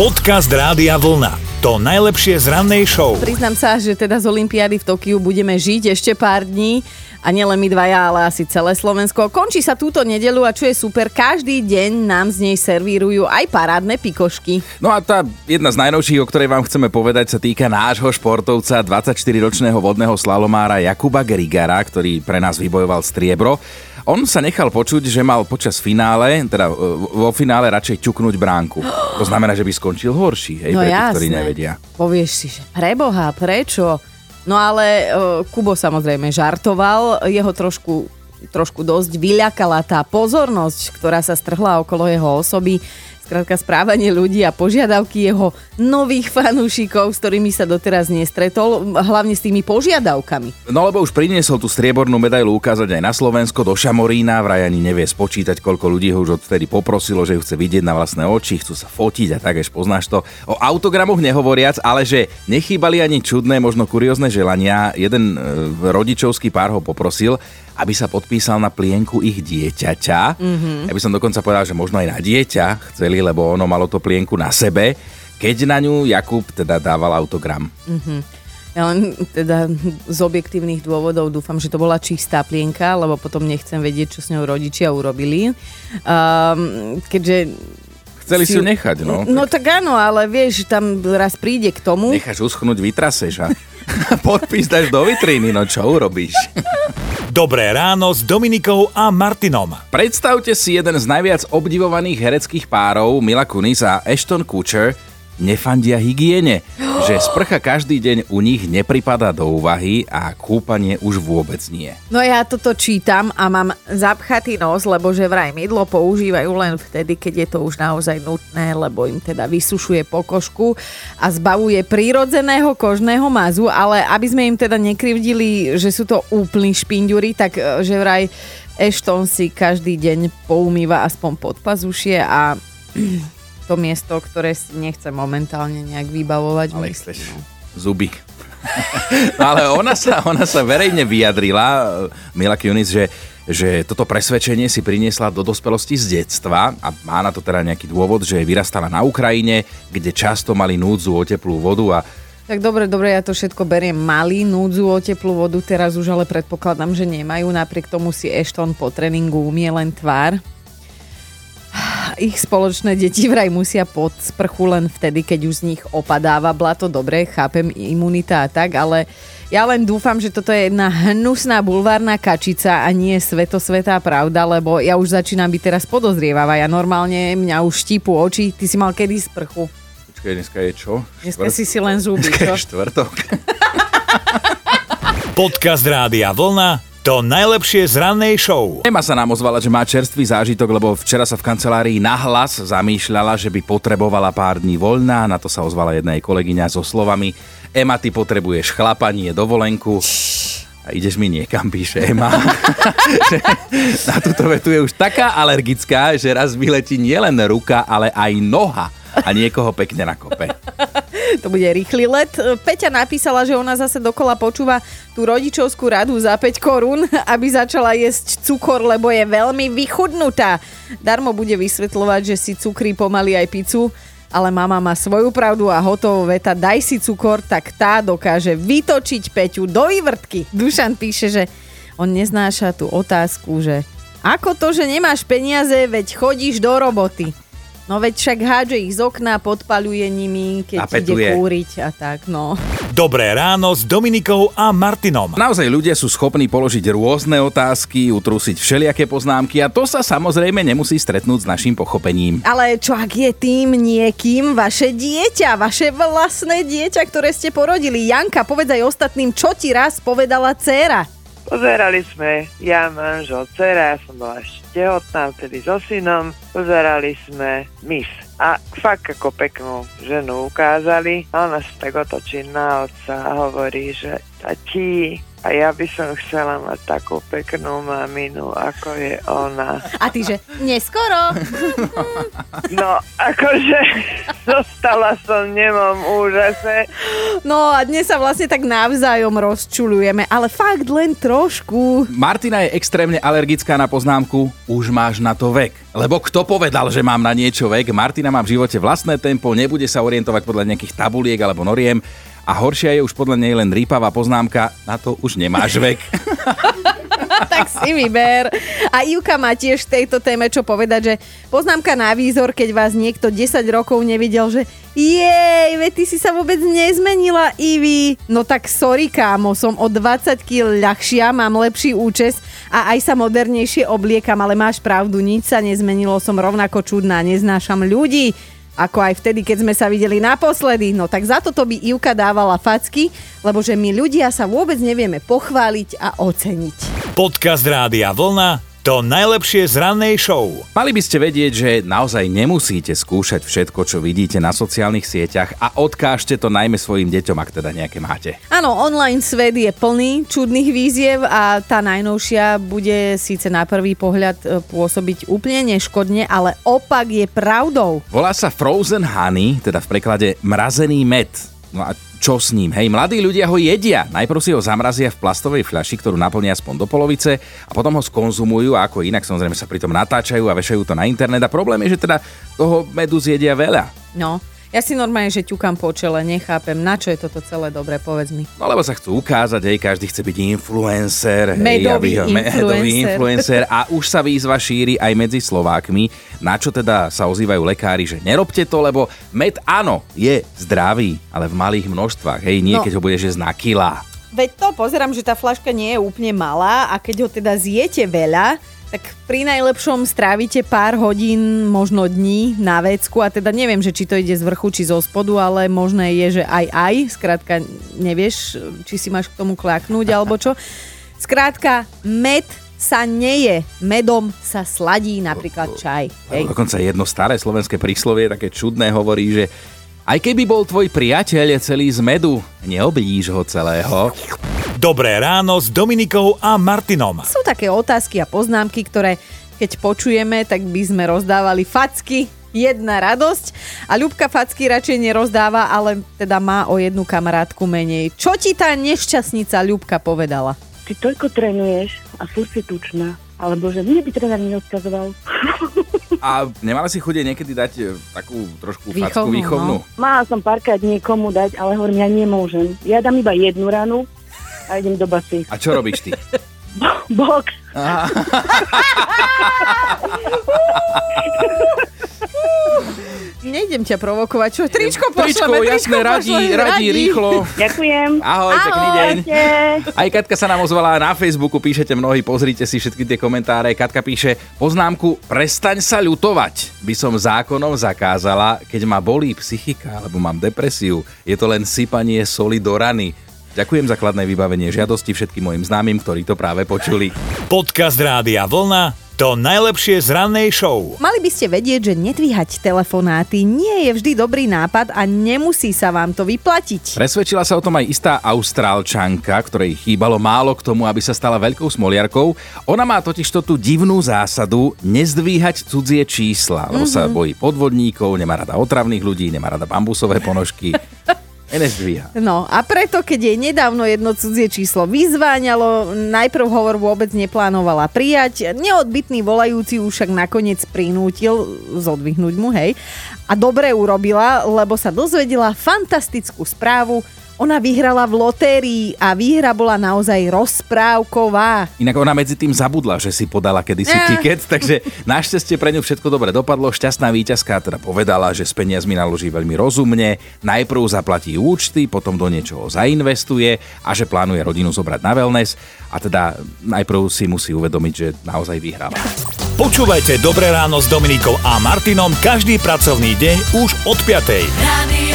Podcast Rádia Vlna. To najlepšie z rannej show. Priznám sa, že teda z Olympiády v Tokiu budeme žiť ešte pár dní a nielen my dvaja, ale asi celé Slovensko. Končí sa túto nedelu a čo je super, každý deň nám z nej servírujú aj parádne pikošky. No a tá jedna z najnovších, o ktorej vám chceme povedať, sa týka nášho športovca, 24-ročného vodného slalomára Jakuba Gerigara, ktorý pre nás vybojoval striebro. On sa nechal počuť, že mal počas finále, teda e, vo finále radšej ťuknúť bránku. To znamená, že by skončil horší, hej, no pre tých, jasné. ktorí nevedia. Povieš si, že preboha, prečo? No ale uh, Kubo samozrejme žartoval, jeho trošku trošku dosť vyľakala tá pozornosť, ktorá sa strhla okolo jeho osoby skrátka správanie ľudí a požiadavky jeho nových fanúšikov, s ktorými sa doteraz nestretol, hlavne s tými požiadavkami. No lebo už priniesol tú striebornú medailu ukázať aj na Slovensko do Šamorína, vraj ani nevie spočítať, koľko ľudí ho už odtedy poprosilo, že ju chce vidieť na vlastné oči, chcú sa fotiť a tak, až poznáš to. O autogramoch nehovoriac, ale že nechýbali ani čudné, možno kuriózne želania. Jeden e, rodičovský pár ho poprosil, aby sa podpísal na plienku ich dieťaťa. Mm-hmm. Ja by som dokonca povedal, že možno aj na dieťa chceli, lebo ono malo to plienku na sebe, keď na ňu Jakub teda dával autogram. Mm-hmm. Ja len teda z objektívnych dôvodov dúfam, že to bola čistá plienka, lebo potom nechcem vedieť, čo s ňou rodičia urobili. Um, keďže Chceli si ju nechať, no. No tak áno, ale vieš, tam raz príde k tomu. Necháš uschnúť, vytraseš a podpís dáš do vitríny, no čo urobíš? Dobré ráno s Dominikou a Martinom. Predstavte si jeden z najviac obdivovaných hereckých párov, Mila Kunis a Ashton Kutcher, nefandia hygiene, že sprcha každý deň u nich nepripada do úvahy a kúpanie už vôbec nie. No ja toto čítam a mám zapchatý nos, lebo že vraj mydlo používajú len vtedy, keď je to už naozaj nutné, lebo im teda vysušuje pokožku a zbavuje prírodzeného kožného mazu, ale aby sme im teda nekrivdili, že sú to úplní špinďuri, tak e, že vraj Ashton si každý deň poumýva aspoň podpazušie a to miesto, ktoré si nechcem momentálne nejak vybavovať. Ale myslíš, zuby. no ale ona sa, ona sa verejne vyjadrila, Mila Kunis, že, že toto presvedčenie si priniesla do dospelosti z detstva a má na to teda nejaký dôvod, že vyrastala na Ukrajine, kde často mali núdzu o teplú vodu a tak dobre, dobre, ja to všetko beriem. Mali núdzu o teplú vodu, teraz už ale predpokladám, že nemajú. Napriek tomu si Ashton po tréningu umie len tvár ich spoločné deti vraj musia pod sprchu len vtedy, keď už z nich opadáva blato. Dobre, chápem, imunita a tak, ale ja len dúfam, že toto je jedna hnusná bulvárna kačica a nie svetosvetá pravda, lebo ja už začínam byť teraz podozrievavá. Ja normálne mňa už štípu oči. Ty si mal kedy sprchu? Počkaj, dneska je čo? Dneska Štvrt... si si len zuby, čo? Štvrtok. Podcast Rádia Vlna to najlepšie z rannej show. Ema sa nám ozvala, že má čerstvý zážitok, lebo včera sa v kancelárii nahlas zamýšľala, že by potrebovala pár dní voľná. Na to sa ozvala jedna jej kolegyňa so slovami Ema, ty potrebuješ chlapanie, dovolenku. A ideš mi niekam, píše Ema. na túto vetu je už taká alergická, že raz vyletí nielen ruka, ale aj noha a niekoho pekne nakope. To bude rýchly let. Peťa napísala, že ona zase dokola počúva tú rodičovskú radu za 5 korún, aby začala jesť cukor, lebo je veľmi vychudnutá. Darmo bude vysvetľovať, že si cukrí pomaly aj pizzu, ale mama má svoju pravdu a hotovo veta, daj si cukor, tak tá dokáže vytočiť Peťu do įvrtky. Dušan píše, že on neznáša tú otázku, že ako to, že nemáš peniaze, veď chodíš do roboty. No veď však hádže ich z okna, podpaluje nimi, keď ide kúriť a tak, no. Dobré ráno s Dominikou a Martinom. Naozaj ľudia sú schopní položiť rôzne otázky, utrúsiť všelijaké poznámky a to sa samozrejme nemusí stretnúť s našim pochopením. Ale čo ak je tým niekým vaše dieťa, vaše vlastné dieťa, ktoré ste porodili? Janka, povedz aj ostatným, čo ti raz povedala dcéra. Pozerali sme, ja, manžel, dcera, ja som bola ešte tehotná, vtedy so synom. Pozerali sme mis. A fakt ako peknú ženu ukázali. A ona sa tak otočí na otca a hovorí, že tati, a ja by som chcela mať takú peknú maminu, ako je ona. A ty, že neskoro. No, akože zostala som nemom úžase. No a dnes sa vlastne tak navzájom rozčulujeme, ale fakt len trošku. Martina je extrémne alergická na poznámku už máš na to vek. Lebo kto povedal, že mám na niečo vek? Martina má v živote vlastné tempo, nebude sa orientovať podľa nejakých tabuliek alebo noriem a horšia je už podľa nej len rýpavá poznámka, na to už nemáš vek. tak si vyber. A Ivka má tiež v tejto téme čo povedať, že poznámka na výzor, keď vás niekto 10 rokov nevidel, že jej, veď ty si sa vôbec nezmenila, Ivi. No tak sorry, kámo, som o 20 kg ľahšia, mám lepší účes a aj sa modernejšie obliekam, ale máš pravdu, nič sa nezmenilo, som rovnako čudná, neznášam ľudí ako aj vtedy, keď sme sa videli naposledy. No tak za toto by Ivka dávala facky, lebo že my ľudia sa vôbec nevieme pochváliť a oceniť. Podcast Rádia Vlna to najlepšie z rannej show. Mali by ste vedieť, že naozaj nemusíte skúšať všetko, čo vidíte na sociálnych sieťach a odkážte to najmä svojim deťom, ak teda nejaké máte. Áno, online svet je plný čudných víziev a tá najnovšia bude síce na prvý pohľad e, pôsobiť úplne neškodne, ale opak je pravdou. Volá sa Frozen Honey, teda v preklade mrazený med. No a čo s ním. Hej, mladí ľudia ho jedia. Najprv si ho zamrazia v plastovej fľaši, ktorú naplnia aspoň do polovice a potom ho skonzumujú a ako inak samozrejme sa pritom natáčajú a vešajú to na internet a problém je, že teda toho medu zjedia veľa. No, ja si normálne, že ťukám po čele, nechápem, na čo je toto celé dobré, povedz mi. No lebo sa chcú ukázať, hej, každý chce byť influencer. Medový hej, aby, influencer. Medový influencer. A už sa výzva šíri aj medzi Slovákmi, na čo teda sa ozývajú lekári, že nerobte to, lebo med áno, je zdravý, ale v malých množstvách, hej, nie no. keď ho budeš jesť na kila. Veď to pozerám, že tá flaška nie je úplne malá a keď ho teda zjete veľa, tak pri najlepšom strávite pár hodín, možno dní na vecku a teda neviem, že či to ide z vrchu, či zo spodu, ale možné je, že aj aj, skrátka nevieš, či si máš k tomu klaknúť alebo čo. Skrátka, med sa neje, medom sa sladí napríklad čaj. Hej. Dokonca jedno staré slovenské príslovie, také čudné, hovorí, že aj keby bol tvoj priateľ celý z medu, neobíš ho celého. Dobré ráno s Dominikou a Martinom. Sú také otázky a poznámky, ktoré keď počujeme, tak by sme rozdávali facky, jedna radosť. A Ľubka facky radšej nerozdáva, ale teda má o jednu kamarátku menej. Čo ti tá nešťastnica Ľubka povedala? Ty toľko trénuješ a furt si tučná. Alebo že mne by tréner neodkazoval. A nemala si chude niekedy dať e, takú trošku výchovnú, facku výchovnú? No. Mala som párkrát niekomu dať, ale hovorím, ja nemôžem. Ja dám iba jednu ranu a idem do basy. A čo robíš ty? Box. Nejdem ťa provokovať, čo? Tričko pošleme, tričko, jasné, radí, radí, radí, rýchlo. Ďakujem. Ahoj, Ahoj. pekný deň. Aj Katka sa nám ozvala na Facebooku, píšete mnohí, pozrite si všetky tie komentáre. Katka píše poznámku, prestaň sa ľutovať. By som zákonom zakázala, keď ma bolí psychika, alebo mám depresiu. Je to len sypanie soli do rany. Ďakujem za kladné vybavenie žiadosti všetkým mojim známym, ktorí to práve počuli. Podcast Rádia Vlna to najlepšie z rannej show. Mali by ste vedieť, že nedvíhať telefonáty nie je vždy dobrý nápad a nemusí sa vám to vyplatiť. Presvedčila sa o tom aj istá austrálčanka, ktorej chýbalo málo k tomu, aby sa stala veľkou smoliarkou. Ona má totiž tú divnú zásadu nezdvíhať cudzie čísla, lebo mm-hmm. sa bojí podvodníkov, nemá rada otravných ľudí, nemá rada bambusové ponožky. NS No a preto, keď jej nedávno jedno cudzie číslo vyzváňalo, najprv hovor vôbec neplánovala prijať. Neodbytný volajúci už však nakoniec prinútil zodvihnúť mu, hej. A dobre urobila, lebo sa dozvedela fantastickú správu, ona vyhrala v lotérii a výhra bola naozaj rozprávková. Inak ona medzi tým zabudla, že si podala kedysi eh. tiket, takže našťastie pre ňu všetko dobre dopadlo. Šťastná víťazka teda povedala, že s peniazmi naloží veľmi rozumne, najprv zaplatí účty, potom do niečoho zainvestuje a že plánuje rodinu zobrať na wellness a teda najprv si musí uvedomiť, že naozaj vyhrala. Počúvajte Dobré ráno s Dominikou a Martinom každý pracovný deň už od 5. Radio